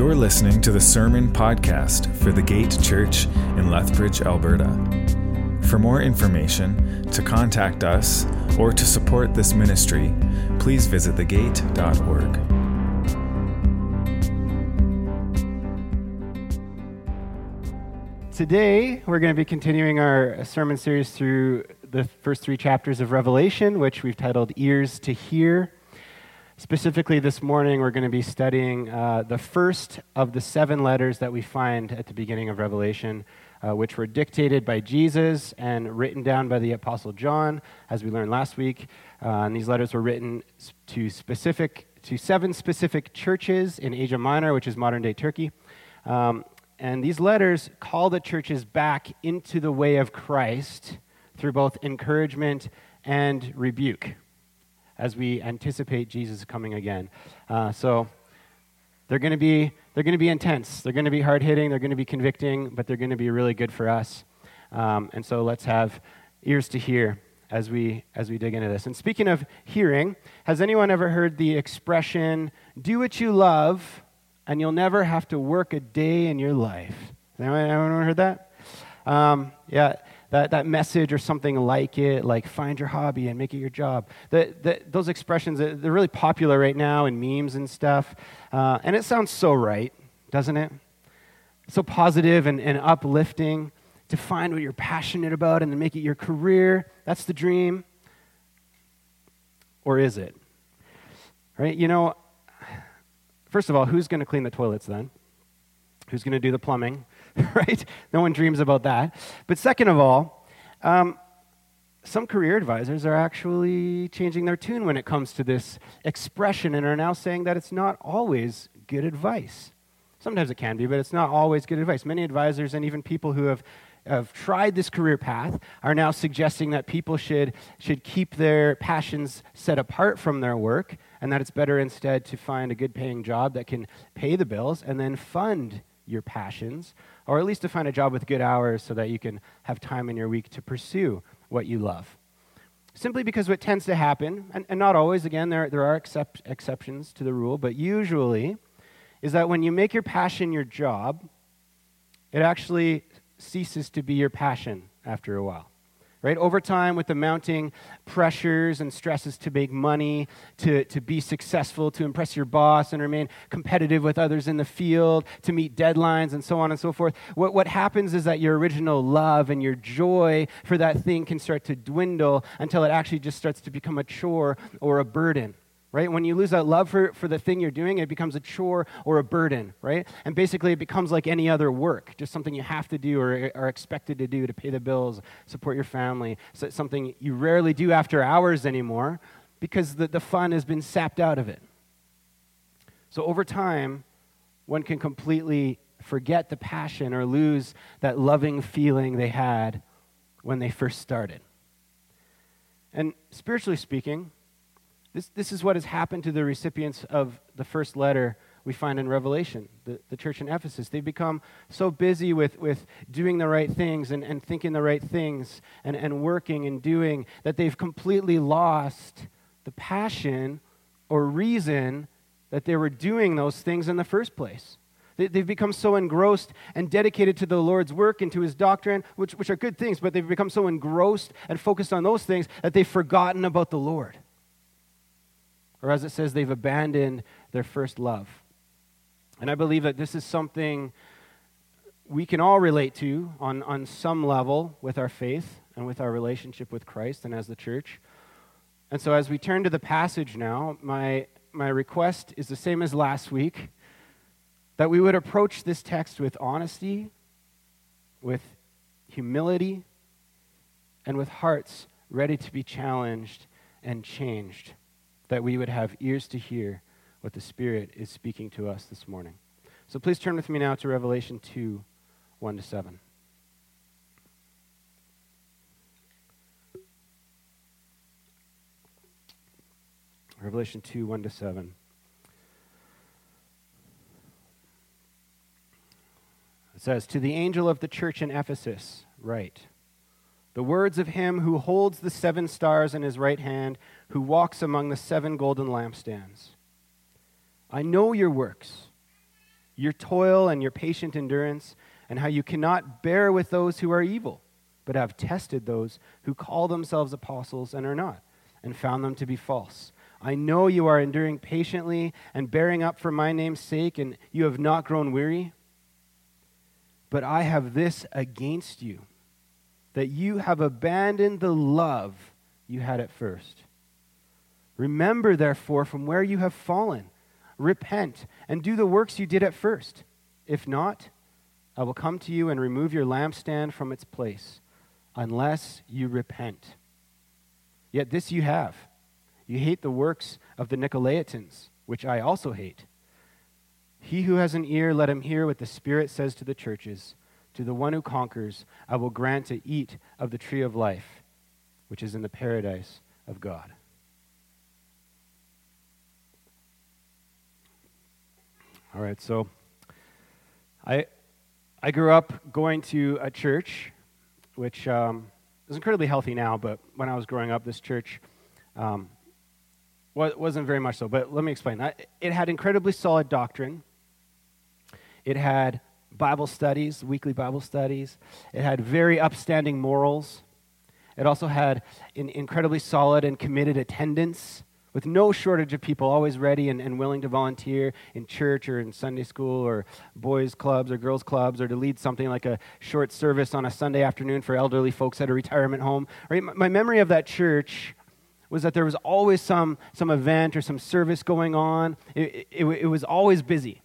You're listening to the Sermon Podcast for the Gate Church in Lethbridge, Alberta. For more information, to contact us, or to support this ministry, please visit thegate.org. Today, we're going to be continuing our sermon series through the first three chapters of Revelation, which we've titled Ears to Hear. Specifically, this morning, we're going to be studying uh, the first of the seven letters that we find at the beginning of Revelation, uh, which were dictated by Jesus and written down by the Apostle John, as we learned last week. Uh, and these letters were written to specific to seven specific churches in Asia Minor, which is modern day Turkey. Um, and these letters call the churches back into the way of Christ through both encouragement and rebuke as we anticipate Jesus coming again. Uh, so they're going to be they're going to be intense. They're going to be hard hitting. They're going to be convicting, but they're going to be really good for us. Um, and so let's have ears to hear as we as we dig into this. And speaking of hearing, has anyone ever heard the expression "Do what you love"? and you'll never have to work a day in your life. Anyone, anyone heard that? Um, yeah, that, that message or something like it, like find your hobby and make it your job. The, the, those expressions, they're really popular right now in memes and stuff. Uh, and it sounds so right, doesn't it? So positive and, and uplifting to find what you're passionate about and to make it your career. That's the dream. Or is it? Right? You know, First of all, who's going to clean the toilets then? Who's going to do the plumbing? right? No one dreams about that. But second of all, um, some career advisors are actually changing their tune when it comes to this expression and are now saying that it's not always good advice. Sometimes it can be, but it's not always good advice. Many advisors and even people who have have tried this career path are now suggesting that people should, should keep their passions set apart from their work and that it's better instead to find a good paying job that can pay the bills and then fund your passions, or at least to find a job with good hours so that you can have time in your week to pursue what you love. Simply because what tends to happen, and, and not always, again, there, there are except, exceptions to the rule, but usually, is that when you make your passion your job, it actually ceases to be your passion after a while. Right? Over time, with the mounting pressures and stresses to make money, to, to be successful, to impress your boss and remain competitive with others in the field, to meet deadlines, and so on and so forth, what, what happens is that your original love and your joy for that thing can start to dwindle until it actually just starts to become a chore or a burden right? When you lose that love for, for the thing you're doing, it becomes a chore or a burden, right? And basically, it becomes like any other work, just something you have to do or are expected to do to pay the bills, support your family. So something you rarely do after hours anymore because the, the fun has been sapped out of it. So over time, one can completely forget the passion or lose that loving feeling they had when they first started. And spiritually speaking, this, this is what has happened to the recipients of the first letter we find in Revelation, the, the church in Ephesus. They've become so busy with, with doing the right things and, and thinking the right things and, and working and doing that they've completely lost the passion or reason that they were doing those things in the first place. They, they've become so engrossed and dedicated to the Lord's work and to his doctrine, which, which are good things, but they've become so engrossed and focused on those things that they've forgotten about the Lord. Or as it says, they've abandoned their first love. And I believe that this is something we can all relate to on, on some level with our faith and with our relationship with Christ and as the church. And so as we turn to the passage now, my, my request is the same as last week that we would approach this text with honesty, with humility, and with hearts ready to be challenged and changed that we would have ears to hear what the Spirit is speaking to us this morning. So please turn with me now to Revelation 2 1 to 7. Revelation 2 1 to 7. It says, To the angel of the church in Ephesus, write. The words of him who holds the seven stars in his right hand, who walks among the seven golden lampstands. I know your works your toil and your patient endurance, and how you cannot bear with those who are evil, but have tested those who call themselves apostles and are not, and found them to be false. I know you are enduring patiently and bearing up for my name's sake, and you have not grown weary. But I have this against you, that you have abandoned the love you had at first. Remember, therefore, from where you have fallen repent, and do the works you did at first. If not, I will come to you and remove your lampstand from its place, unless you repent. Yet this you have you hate the works of the Nicolaitans, which I also hate. He who has an ear, let him hear what the Spirit says to the churches. To the one who conquers, I will grant to eat of the tree of life, which is in the paradise of God. All right, so I, I grew up going to a church, which um, is incredibly healthy now, but when I was growing up, this church um, wasn't very much so. But let me explain. It had incredibly solid doctrine, it had Bible studies, weekly Bible studies, it had very upstanding morals. It also had an incredibly solid and committed attendance with no shortage of people always ready and, and willing to volunteer in church or in Sunday school or boys' clubs or girls' clubs or to lead something like a short service on a Sunday afternoon for elderly folks at a retirement home. Right? My memory of that church was that there was always some, some event or some service going on, it, it, it was always busy.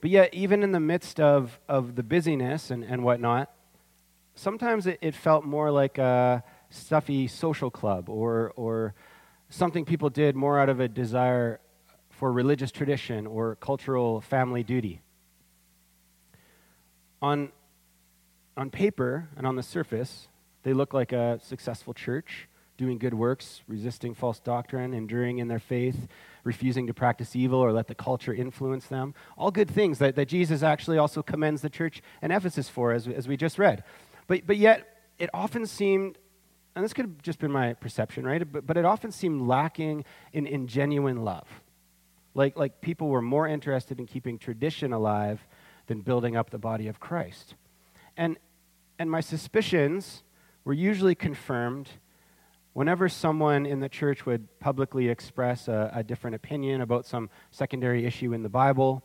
But yet, even in the midst of, of the busyness and, and whatnot, sometimes it, it felt more like a stuffy social club or, or something people did more out of a desire for religious tradition or cultural family duty. On, on paper and on the surface, they look like a successful church, doing good works, resisting false doctrine, enduring in their faith, refusing to practice evil or let the culture influence them. All good things that, that Jesus actually also commends the church in Ephesus for, as, as we just read. But, but yet, it often seemed and this could have just been my perception, right? But, but it often seemed lacking in, in genuine love. Like, like people were more interested in keeping tradition alive than building up the body of Christ. And, and my suspicions were usually confirmed whenever someone in the church would publicly express a, a different opinion about some secondary issue in the Bible,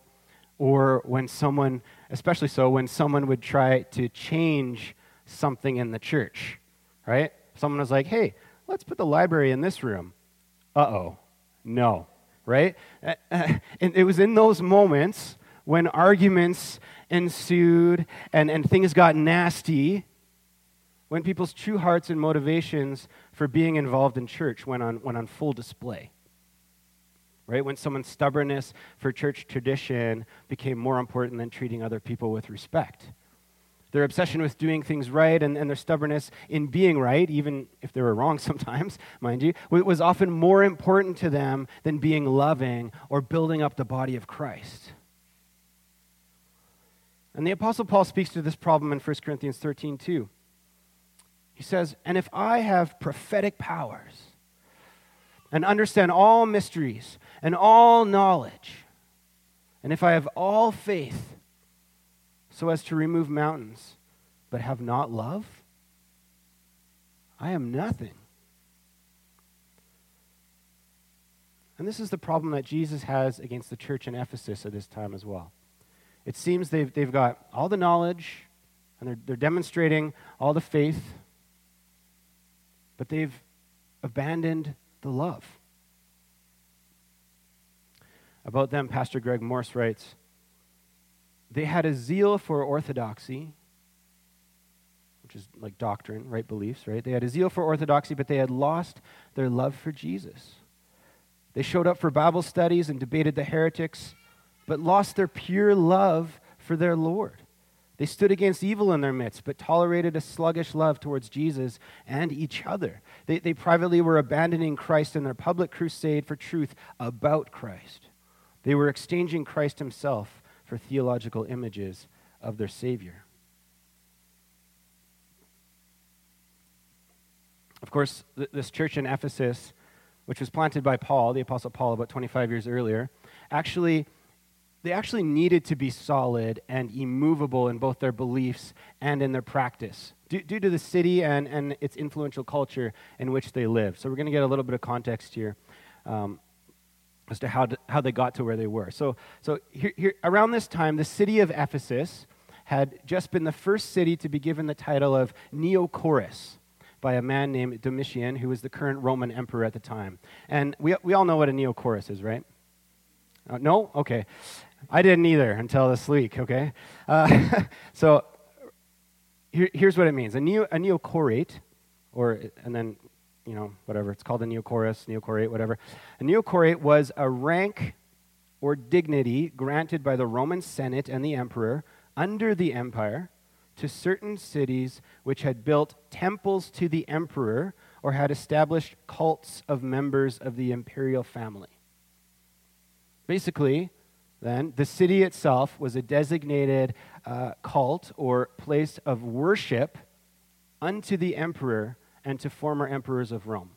or when someone, especially so, when someone would try to change something in the church, right? Someone was like, hey, let's put the library in this room. Uh oh, no, right? and it was in those moments when arguments ensued and, and things got nasty, when people's true hearts and motivations for being involved in church went on, went on full display. Right? When someone's stubbornness for church tradition became more important than treating other people with respect their obsession with doing things right and, and their stubbornness in being right, even if they were wrong sometimes, mind you, was often more important to them than being loving or building up the body of Christ. And the Apostle Paul speaks to this problem in 1 Corinthians 13 too. He says, And if I have prophetic powers and understand all mysteries and all knowledge, and if I have all faith, so as to remove mountains, but have not love? I am nothing. And this is the problem that Jesus has against the church in Ephesus at this time as well. It seems they've, they've got all the knowledge and they're, they're demonstrating all the faith, but they've abandoned the love. About them, Pastor Greg Morse writes they had a zeal for orthodoxy, which is like doctrine, right beliefs, right? They had a zeal for orthodoxy, but they had lost their love for Jesus. They showed up for Bible studies and debated the heretics, but lost their pure love for their Lord. They stood against evil in their midst, but tolerated a sluggish love towards Jesus and each other. They, they privately were abandoning Christ in their public crusade for truth about Christ. They were exchanging Christ himself for theological images of their Savior. Of course, th- this church in Ephesus, which was planted by Paul, the Apostle Paul, about 25 years earlier, actually they actually needed to be solid and immovable in both their beliefs and in their practice due, due to the city and, and its influential culture in which they live. So we're going to get a little bit of context here. Um, as to how, to, how they got to where they were. So, so here, here, around this time, the city of Ephesus had just been the first city to be given the title of Neochorus by a man named Domitian, who was the current Roman emperor at the time. And we, we all know what a Neochorus is, right? Uh, no? Okay. I didn't either until this week, okay? Uh, so here, here's what it means a, neo, a neocorate, or, and then you know, whatever. It's called a neocorus, neocorate, whatever. A neocorate was a rank or dignity granted by the Roman Senate and the emperor under the empire to certain cities which had built temples to the emperor or had established cults of members of the imperial family. Basically, then, the city itself was a designated uh, cult or place of worship unto the emperor and to former emperors of Rome.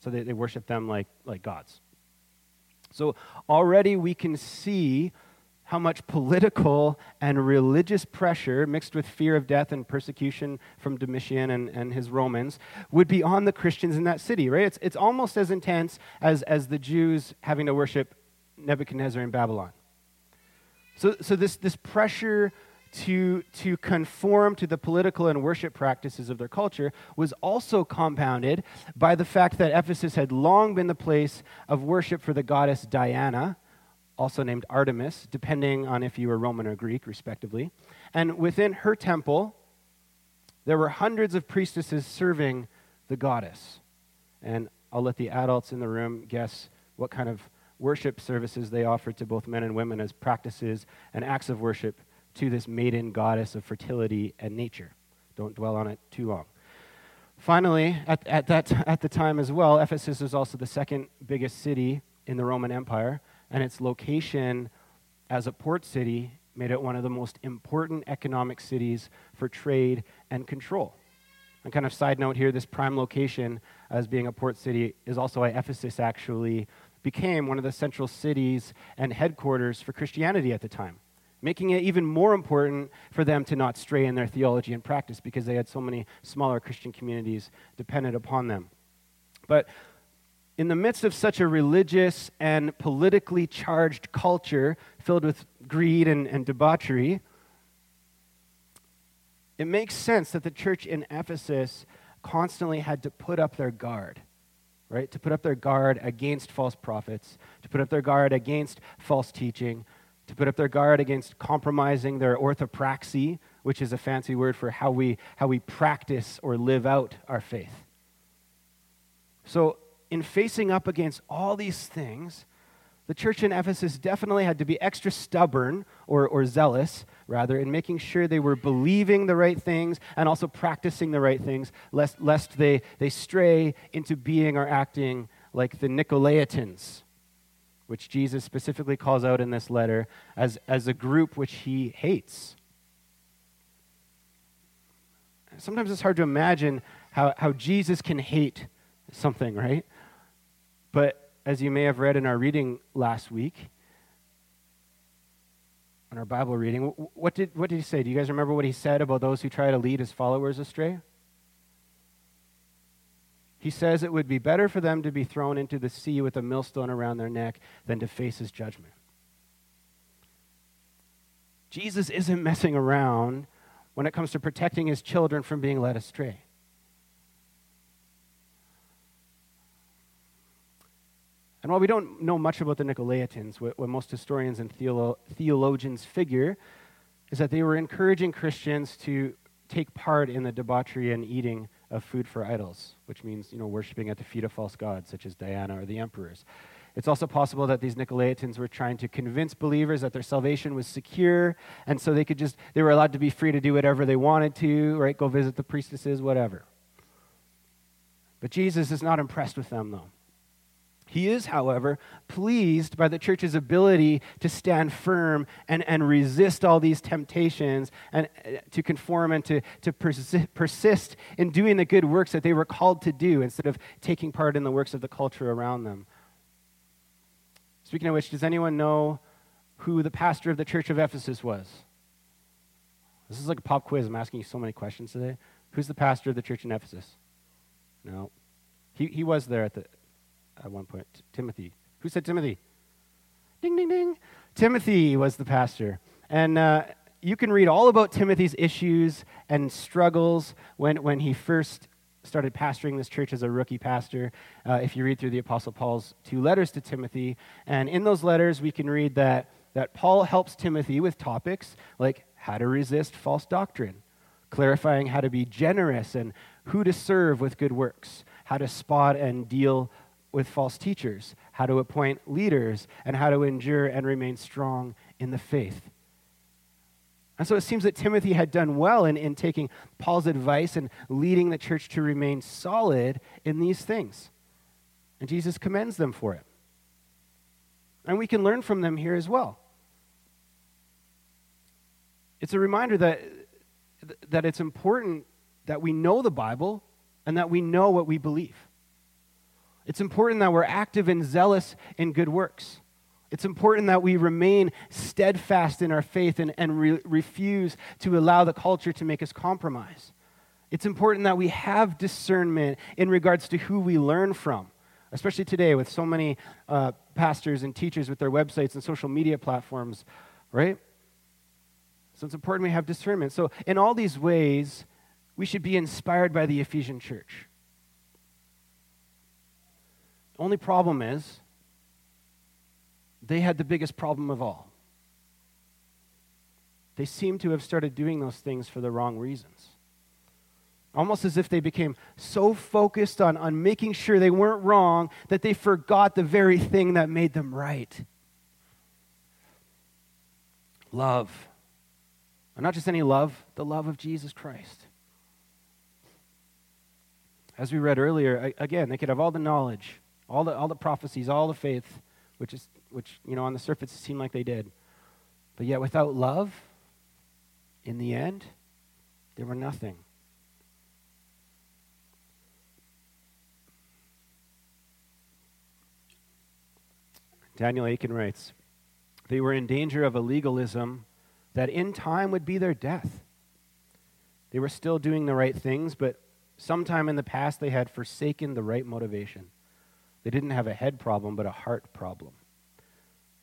So they, they worship them like, like gods. So already we can see how much political and religious pressure, mixed with fear of death and persecution from Domitian and, and his Romans, would be on the Christians in that city, right? It's, it's almost as intense as, as the Jews having to worship Nebuchadnezzar in Babylon. So, so this, this pressure to, to conform to the political and worship practices of their culture was also compounded by the fact that Ephesus had long been the place of worship for the goddess Diana, also named Artemis, depending on if you were Roman or Greek, respectively. And within her temple, there were hundreds of priestesses serving the goddess. And I'll let the adults in the room guess what kind of worship services they offered to both men and women as practices and acts of worship to this maiden goddess of fertility and nature. Don't dwell on it too long. Finally, at, at, that, at the time as well, Ephesus was also the second biggest city in the Roman Empire, and its location as a port city made it one of the most important economic cities for trade and control. And kind of side note here, this prime location as being a port city is also why Ephesus actually became one of the central cities and headquarters for Christianity at the time making it even more important for them to not stray in their theology and practice because they had so many smaller Christian communities dependent upon them. But in the midst of such a religious and politically charged culture filled with greed and, and debauchery, it makes sense that the church in Ephesus constantly had to put up their guard, right? To put up their guard against false prophets, to put up their guard against false teaching, to put up their guard against compromising their orthopraxy, which is a fancy word for how we, how we practice or live out our faith. So, in facing up against all these things, the church in Ephesus definitely had to be extra stubborn or, or zealous, rather, in making sure they were believing the right things and also practicing the right things, lest, lest they, they stray into being or acting like the Nicolaitans, which Jesus specifically calls out in this letter as, as a group which he hates. Sometimes it's hard to imagine how, how Jesus can hate something, right? But as you may have read in our reading last week, in our Bible reading, what did, what did he say? Do you guys remember what he said about those who try to lead his followers astray? He says it would be better for them to be thrown into the sea with a millstone around their neck than to face his judgment. Jesus isn't messing around when it comes to protecting his children from being led astray. And while we don't know much about the Nicolaitans, what, what most historians and theolo- theologians figure is that they were encouraging Christians to take part in the debauchery and eating of food for idols, which means, you know, worshiping at the feet of false gods, such as Diana or the emperors. It's also possible that these Nicolaitans were trying to convince believers that their salvation was secure, and so they could just, they were allowed to be free to do whatever they wanted to, right? Go visit the priestesses, whatever. But Jesus is not impressed with them, though. He is, however, pleased by the church's ability to stand firm and, and resist all these temptations and uh, to conform and to, to persi- persist in doing the good works that they were called to do instead of taking part in the works of the culture around them. Speaking of which, does anyone know who the pastor of the church of Ephesus was? This is like a pop quiz. I'm asking you so many questions today. Who's the pastor of the church in Ephesus? No. He, he was there at, the, at one point. Timothy. Who said Timothy? Ding, ding, ding. Timothy was the pastor. And uh, you can read all about Timothy's issues and struggles when, when he first started pastoring this church as a rookie pastor. Uh, if you read through the Apostle Paul's two letters to Timothy, and in those letters, we can read that, that Paul helps Timothy with topics like how to resist false doctrine, clarifying how to be generous and who to serve with good works, how to spot and deal with false teachers, how to appoint leaders, and how to endure and remain strong in the faith. And so it seems that Timothy had done well in, in taking Paul's advice and leading the church to remain solid in these things. And Jesus commends them for it. And we can learn from them here as well. It's a reminder that, that it's important that we know the Bible and that we know what we believe. It's important that we're active and zealous in good works. It's important that we remain steadfast in our faith and, and re- refuse to allow the culture to make us compromise. It's important that we have discernment in regards to who we learn from, especially today with so many uh, pastors and teachers with their websites and social media platforms, right? So it's important we have discernment. So, in all these ways, we should be inspired by the Ephesian church. Only problem is, they had the biggest problem of all. They seem to have started doing those things for the wrong reasons. Almost as if they became so focused on, on making sure they weren't wrong that they forgot the very thing that made them right love. And not just any love, the love of Jesus Christ. As we read earlier, again, they could have all the knowledge, all the, all the prophecies, all the faith, which is which, you know, on the surface it seemed like they did. But yet, without love, in the end, they were nothing. Daniel Akin writes They were in danger of a legalism that in time would be their death. They were still doing the right things, but sometime in the past they had forsaken the right motivation. They didn't have a head problem, but a heart problem.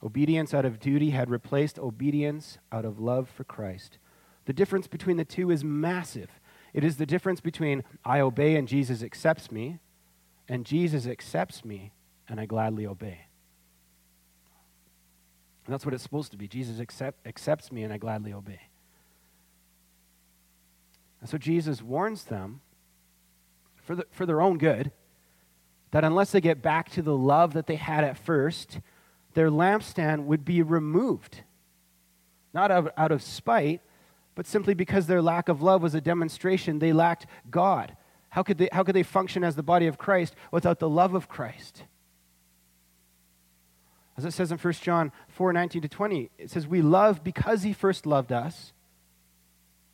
Obedience out of duty had replaced obedience out of love for Christ. The difference between the two is massive. It is the difference between I obey and Jesus accepts me, and Jesus accepts me and I gladly obey. And that's what it's supposed to be. Jesus accept, accepts me and I gladly obey. And so Jesus warns them for, the, for their own good that unless they get back to the love that they had at first, their lampstand would be removed. Not out, out of spite, but simply because their lack of love was a demonstration they lacked God. How could they, how could they function as the body of Christ without the love of Christ? As it says in 1 John 4 19 to 20, it says, We love because he first loved us.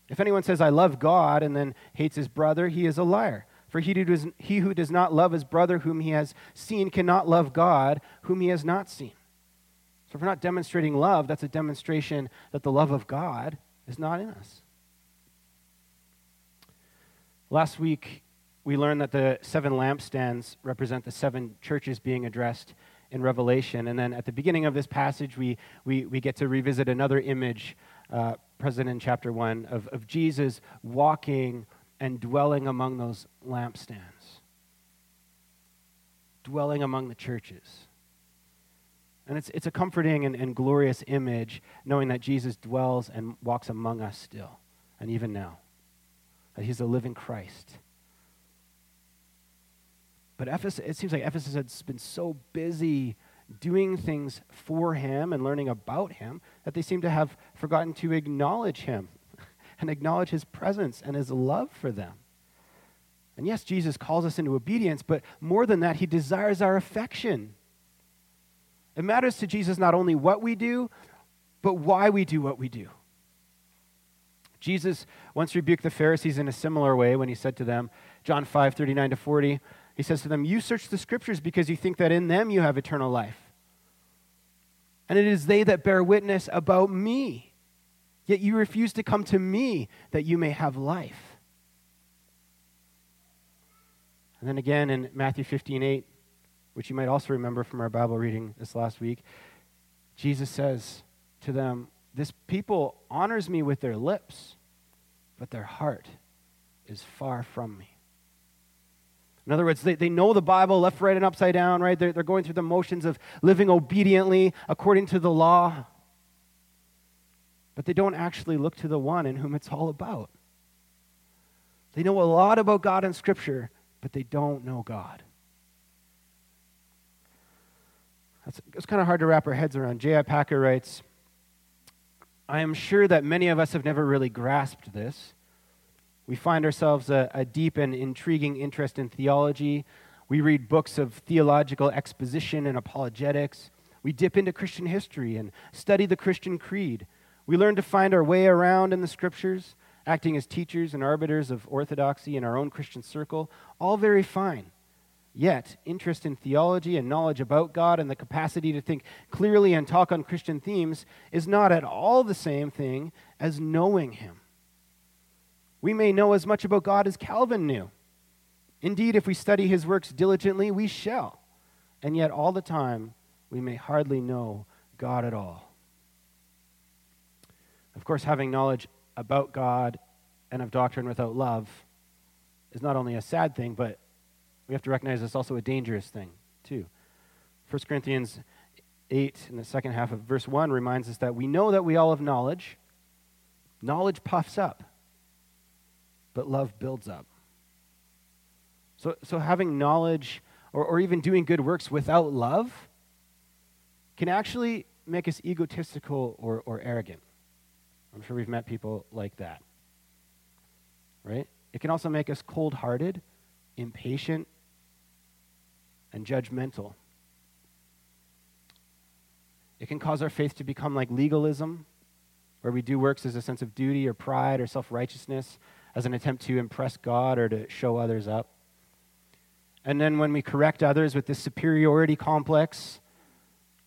If anyone says, I love God, and then hates his brother, he is a liar. For he who, does, he who does not love his brother whom he has seen cannot love God whom he has not seen. So if we're not demonstrating love, that's a demonstration that the love of God is not in us. Last week, we learned that the seven lampstands represent the seven churches being addressed in Revelation. And then at the beginning of this passage, we, we, we get to revisit another image uh, present in chapter 1 of, of Jesus walking and dwelling among those lampstands, dwelling among the churches. And it's, it's a comforting and, and glorious image knowing that Jesus dwells and walks among us still, and even now. That he's a living Christ. But Ephesus, it seems like Ephesus has been so busy doing things for him and learning about him that they seem to have forgotten to acknowledge him and acknowledge his presence and his love for them. And yes, Jesus calls us into obedience, but more than that, he desires our affection. It matters to Jesus not only what we do, but why we do what we do. Jesus once rebuked the Pharisees in a similar way when he said to them, John 5 39 to 40, he says to them, You search the scriptures because you think that in them you have eternal life. and it is they that bear witness about me. Yet you refuse to come to me that you may have life. And then again in Matthew 15 8, which you might also remember from our Bible reading this last week, Jesus says to them, This people honors me with their lips, but their heart is far from me. In other words, they, they know the Bible left, right, and upside down, right? They're, they're going through the motions of living obediently according to the law. But they don't actually look to the one in whom it's all about. They know a lot about God in Scripture, but they don't know God. That's, it's kind of hard to wrap our heads around. J.I. Packer writes I am sure that many of us have never really grasped this. We find ourselves a, a deep and intriguing interest in theology. We read books of theological exposition and apologetics. We dip into Christian history and study the Christian creed. We learn to find our way around in the scriptures, acting as teachers and arbiters of orthodoxy in our own Christian circle. All very fine. Yet, interest in theology and knowledge about God and the capacity to think clearly and talk on Christian themes is not at all the same thing as knowing Him. We may know as much about God as Calvin knew. Indeed, if we study his works diligently, we shall. And yet, all the time, we may hardly know God at all. Of course, having knowledge about God and of doctrine without love is not only a sad thing, but we have to recognize it's also a dangerous thing, too. 1 Corinthians 8, in the second half of verse 1, reminds us that we know that we all have knowledge. Knowledge puffs up but love builds up. So, so having knowledge or, or even doing good works without love can actually make us egotistical or, or arrogant. I'm sure we've met people like that. Right? It can also make us cold hearted, impatient, and judgmental. It can cause our faith to become like legalism, where we do works as a sense of duty or pride or self righteousness as an attempt to impress God or to show others up. And then when we correct others with this superiority complex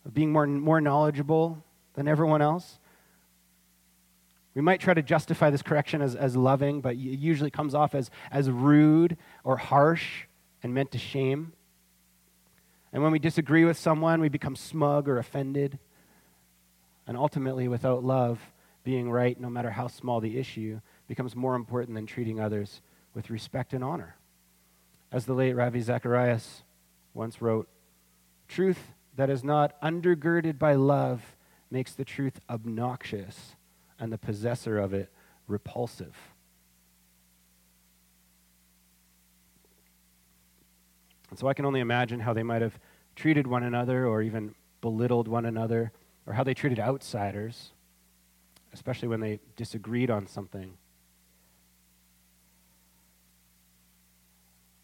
of being more, more knowledgeable than everyone else, we might try to justify this correction as, as loving, but it usually comes off as, as rude or harsh and meant to shame. And when we disagree with someone, we become smug or offended. And ultimately, without love being right, no matter how small the issue, becomes more important than treating others with respect and honor. As the late Ravi Zacharias once wrote, truth that is not undergirded by love makes the truth obnoxious and the possessor of it repulsive. And so I can only imagine how they might have treated one another or even belittled one another or how they treated outsiders, especially when they disagreed on something.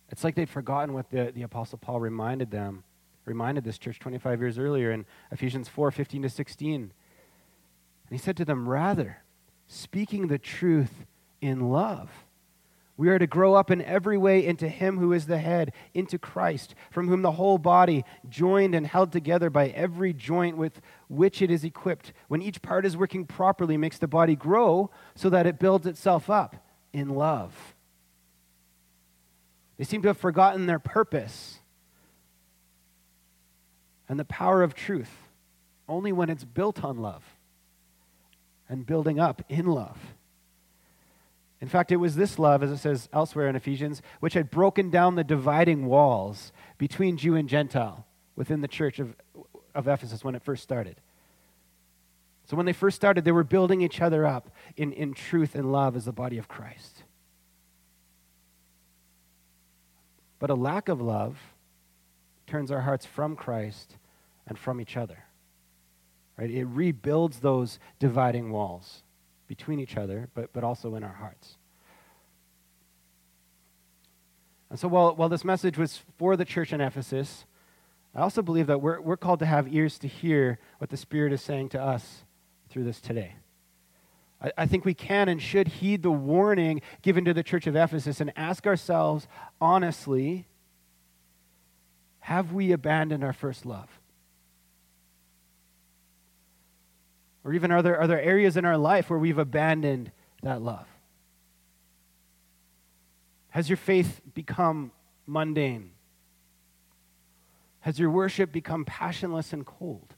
It's like they'd forgotten what the, the Apostle Paul reminded them, reminded this church 25 years earlier in Ephesians 4 15 to 16. And he said to them, Rather, speaking the truth in love, we are to grow up in every way into Him who is the head, into Christ, from whom the whole body, joined and held together by every joint with which it is equipped, when each part is working properly, makes the body grow so that it builds itself up in love. They seem to have forgotten their purpose and the power of truth only when it's built on love and building up in love. In fact, it was this love, as it says elsewhere in Ephesians, which had broken down the dividing walls between Jew and Gentile within the church of, of Ephesus when it first started. So when they first started, they were building each other up in, in truth and love as the body of Christ. But a lack of love turns our hearts from Christ and from each other. Right? It rebuilds those dividing walls between each other, but, but also in our hearts. And so while, while this message was for the church in Ephesus, I also believe that we're, we're called to have ears to hear what the Spirit is saying to us through this today. I, I think we can and should heed the warning given to the church of Ephesus and ask ourselves honestly have we abandoned our first love? Or even are there, are there areas in our life where we've abandoned that love? Has your faith become mundane? Has your worship become passionless and cold?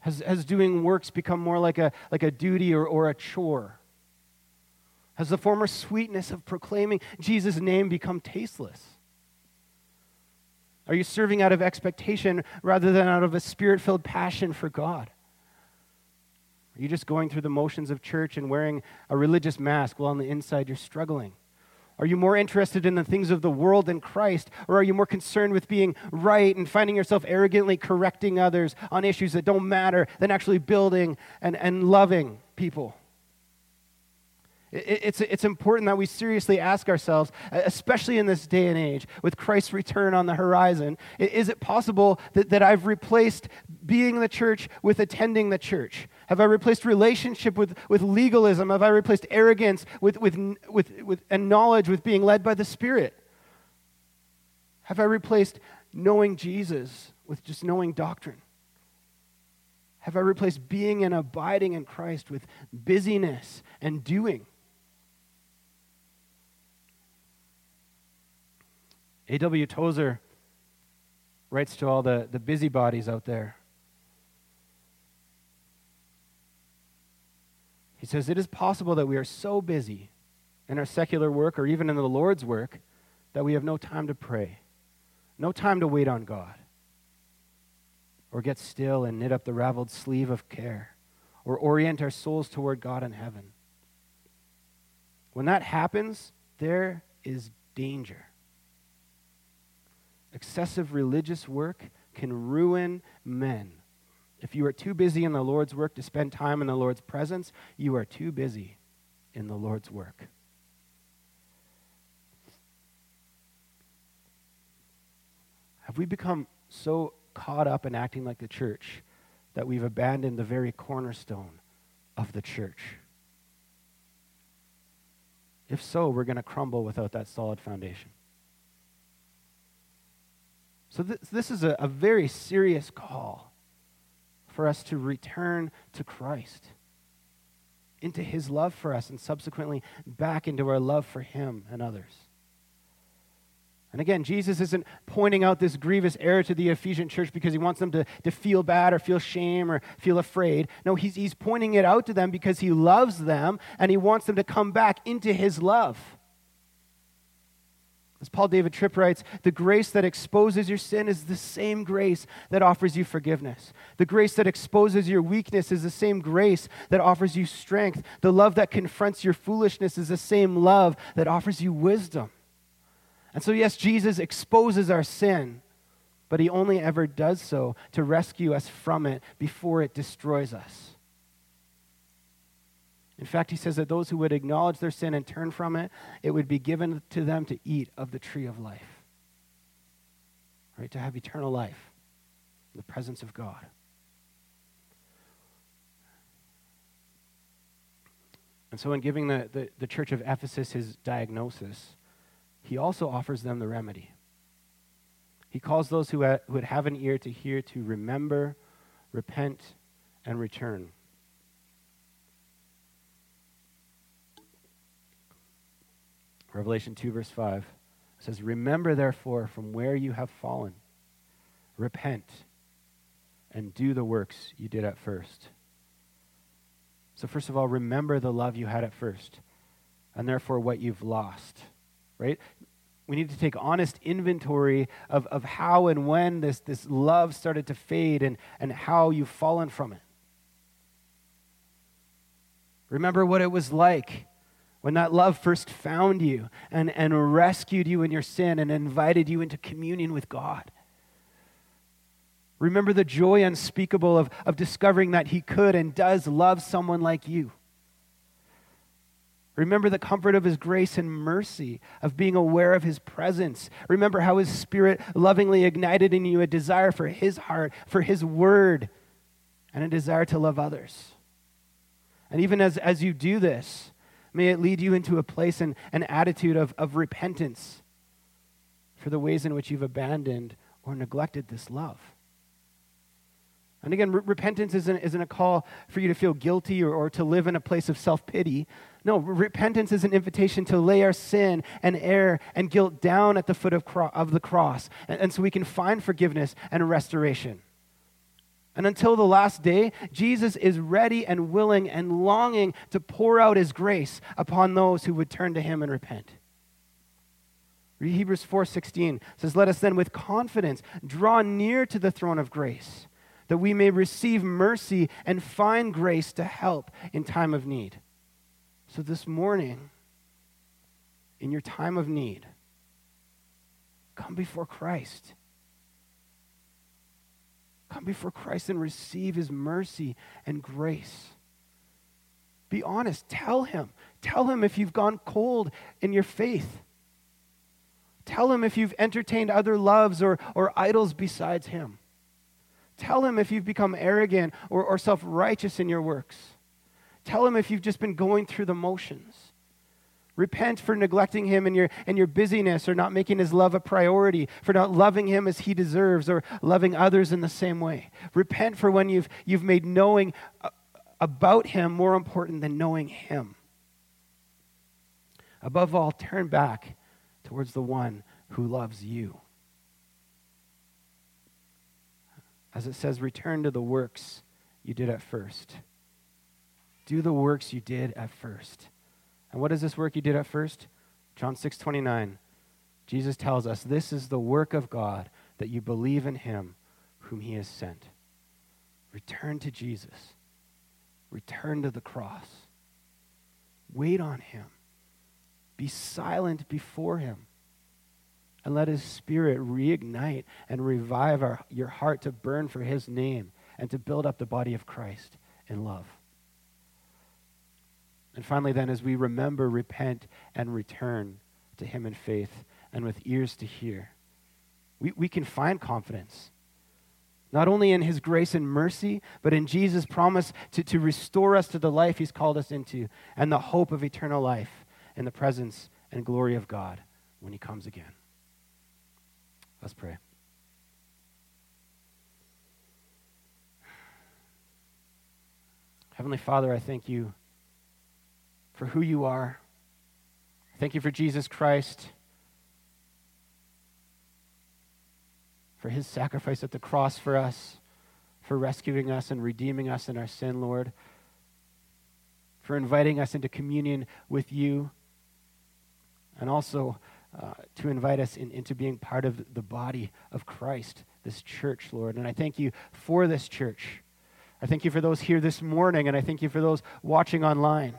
Has, has doing works become more like a, like a duty or, or a chore? Has the former sweetness of proclaiming Jesus' name become tasteless? Are you serving out of expectation rather than out of a spirit filled passion for God? Are you just going through the motions of church and wearing a religious mask while on the inside you're struggling? Are you more interested in the things of the world than Christ? Or are you more concerned with being right and finding yourself arrogantly correcting others on issues that don't matter than actually building and, and loving people? It's, it's important that we seriously ask ourselves, especially in this day and age, with Christ's return on the horizon, is it possible that, that I've replaced being the church with attending the church? Have I replaced relationship with, with legalism? Have I replaced arrogance with, with, with, with, and knowledge with being led by the Spirit? Have I replaced knowing Jesus with just knowing doctrine? Have I replaced being and abiding in Christ with busyness and doing? A.W. Tozer writes to all the, the busybodies out there. He says, It is possible that we are so busy in our secular work or even in the Lord's work that we have no time to pray, no time to wait on God, or get still and knit up the raveled sleeve of care, or orient our souls toward God in heaven. When that happens, there is danger. Excessive religious work can ruin men. If you are too busy in the Lord's work to spend time in the Lord's presence, you are too busy in the Lord's work. Have we become so caught up in acting like the church that we've abandoned the very cornerstone of the church? If so, we're going to crumble without that solid foundation. So, this, this is a, a very serious call for us to return to Christ, into his love for us, and subsequently back into our love for him and others. And again, Jesus isn't pointing out this grievous error to the Ephesian church because he wants them to, to feel bad or feel shame or feel afraid. No, he's, he's pointing it out to them because he loves them and he wants them to come back into his love. As Paul David Tripp writes, the grace that exposes your sin is the same grace that offers you forgiveness. The grace that exposes your weakness is the same grace that offers you strength. The love that confronts your foolishness is the same love that offers you wisdom. And so, yes, Jesus exposes our sin, but he only ever does so to rescue us from it before it destroys us. In fact, he says that those who would acknowledge their sin and turn from it, it would be given to them to eat of the tree of life. Right? To have eternal life in the presence of God. And so, in giving the, the, the church of Ephesus his diagnosis, he also offers them the remedy. He calls those who, ha- who would have an ear to hear to remember, repent, and return. Revelation 2, verse 5 says, Remember therefore from where you have fallen, repent, and do the works you did at first. So, first of all, remember the love you had at first, and therefore what you've lost, right? We need to take honest inventory of, of how and when this, this love started to fade and, and how you've fallen from it. Remember what it was like when that love first found you and, and rescued you in your sin and invited you into communion with God. Remember the joy unspeakable of, of discovering that He could and does love someone like you. Remember the comfort of His grace and mercy, of being aware of His presence. Remember how His Spirit lovingly ignited in you a desire for His heart, for His word, and a desire to love others. And even as, as you do this, May it lead you into a place and an attitude of, of repentance for the ways in which you've abandoned or neglected this love. And again, re- repentance isn't, isn't a call for you to feel guilty or, or to live in a place of self pity. No, repentance is an invitation to lay our sin and error and guilt down at the foot of, cro- of the cross. And, and so we can find forgiveness and restoration. And until the last day, Jesus is ready and willing and longing to pour out his grace upon those who would turn to him and repent. Hebrews 4:16 says, "Let us then with confidence draw near to the throne of grace, that we may receive mercy and find grace to help in time of need." So this morning, in your time of need, come before Christ. Come before Christ and receive his mercy and grace. Be honest. Tell him. Tell him if you've gone cold in your faith. Tell him if you've entertained other loves or, or idols besides him. Tell him if you've become arrogant or, or self righteous in your works. Tell him if you've just been going through the motions. Repent for neglecting him in your, in your busyness or not making his love a priority, for not loving him as he deserves or loving others in the same way. Repent for when you've, you've made knowing uh, about him more important than knowing him. Above all, turn back towards the one who loves you. As it says, return to the works you did at first. Do the works you did at first. And what is this work you did at first? John 6 29. Jesus tells us, This is the work of God, that you believe in him whom he has sent. Return to Jesus. Return to the cross. Wait on him. Be silent before him. And let his spirit reignite and revive our, your heart to burn for his name and to build up the body of Christ in love. And finally, then, as we remember, repent, and return to him in faith and with ears to hear, we, we can find confidence. Not only in his grace and mercy, but in Jesus' promise to, to restore us to the life he's called us into and the hope of eternal life in the presence and glory of God when he comes again. Let's pray. Heavenly Father, I thank you for who you are. Thank you for Jesus Christ, for his sacrifice at the cross for us, for rescuing us and redeeming us in our sin, Lord, for inviting us into communion with you and also uh, to invite us in, into being part of the body of Christ, this church, Lord. And I thank you for this church. I thank you for those here this morning, and I thank you for those watching online.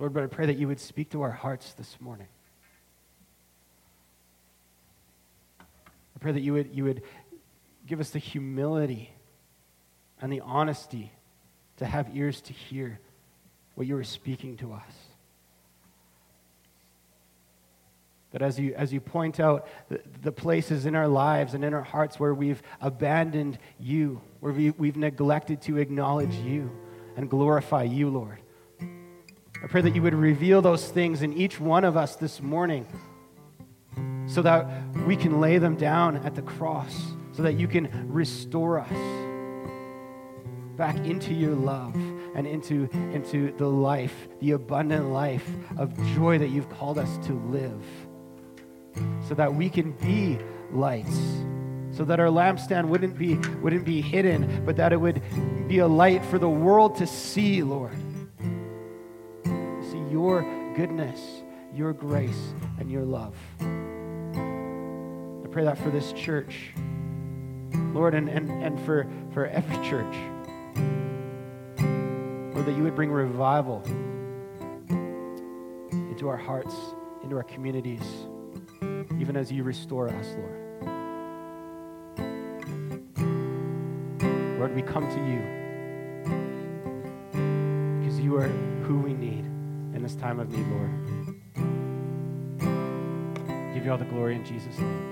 Lord, but I pray that you would speak to our hearts this morning. I pray that you would, you would give us the humility and the honesty to have ears to hear what you are speaking to us. That as you, as you point out the, the, places in our lives and in our hearts where we've abandoned you, where we, we've neglected to acknowledge you and glorify you, Lord. I pray that you would reveal those things in each one of us this morning so that we can lay them down at the cross, so that you can restore us back into your love and into, into the life, the abundant life of joy that you've called us to live, so that we can be lights, so that our lampstand wouldn't be, wouldn't be hidden, but that it would be a light for the world to see, Lord. Your goodness, your grace, and your love. I pray that for this church, Lord, and, and, and for, for every church. Lord, that you would bring revival into our hearts, into our communities, even as you restore us, Lord. Lord, we come to you because you are this time of need, Lord. give you all the glory in Jesus' name.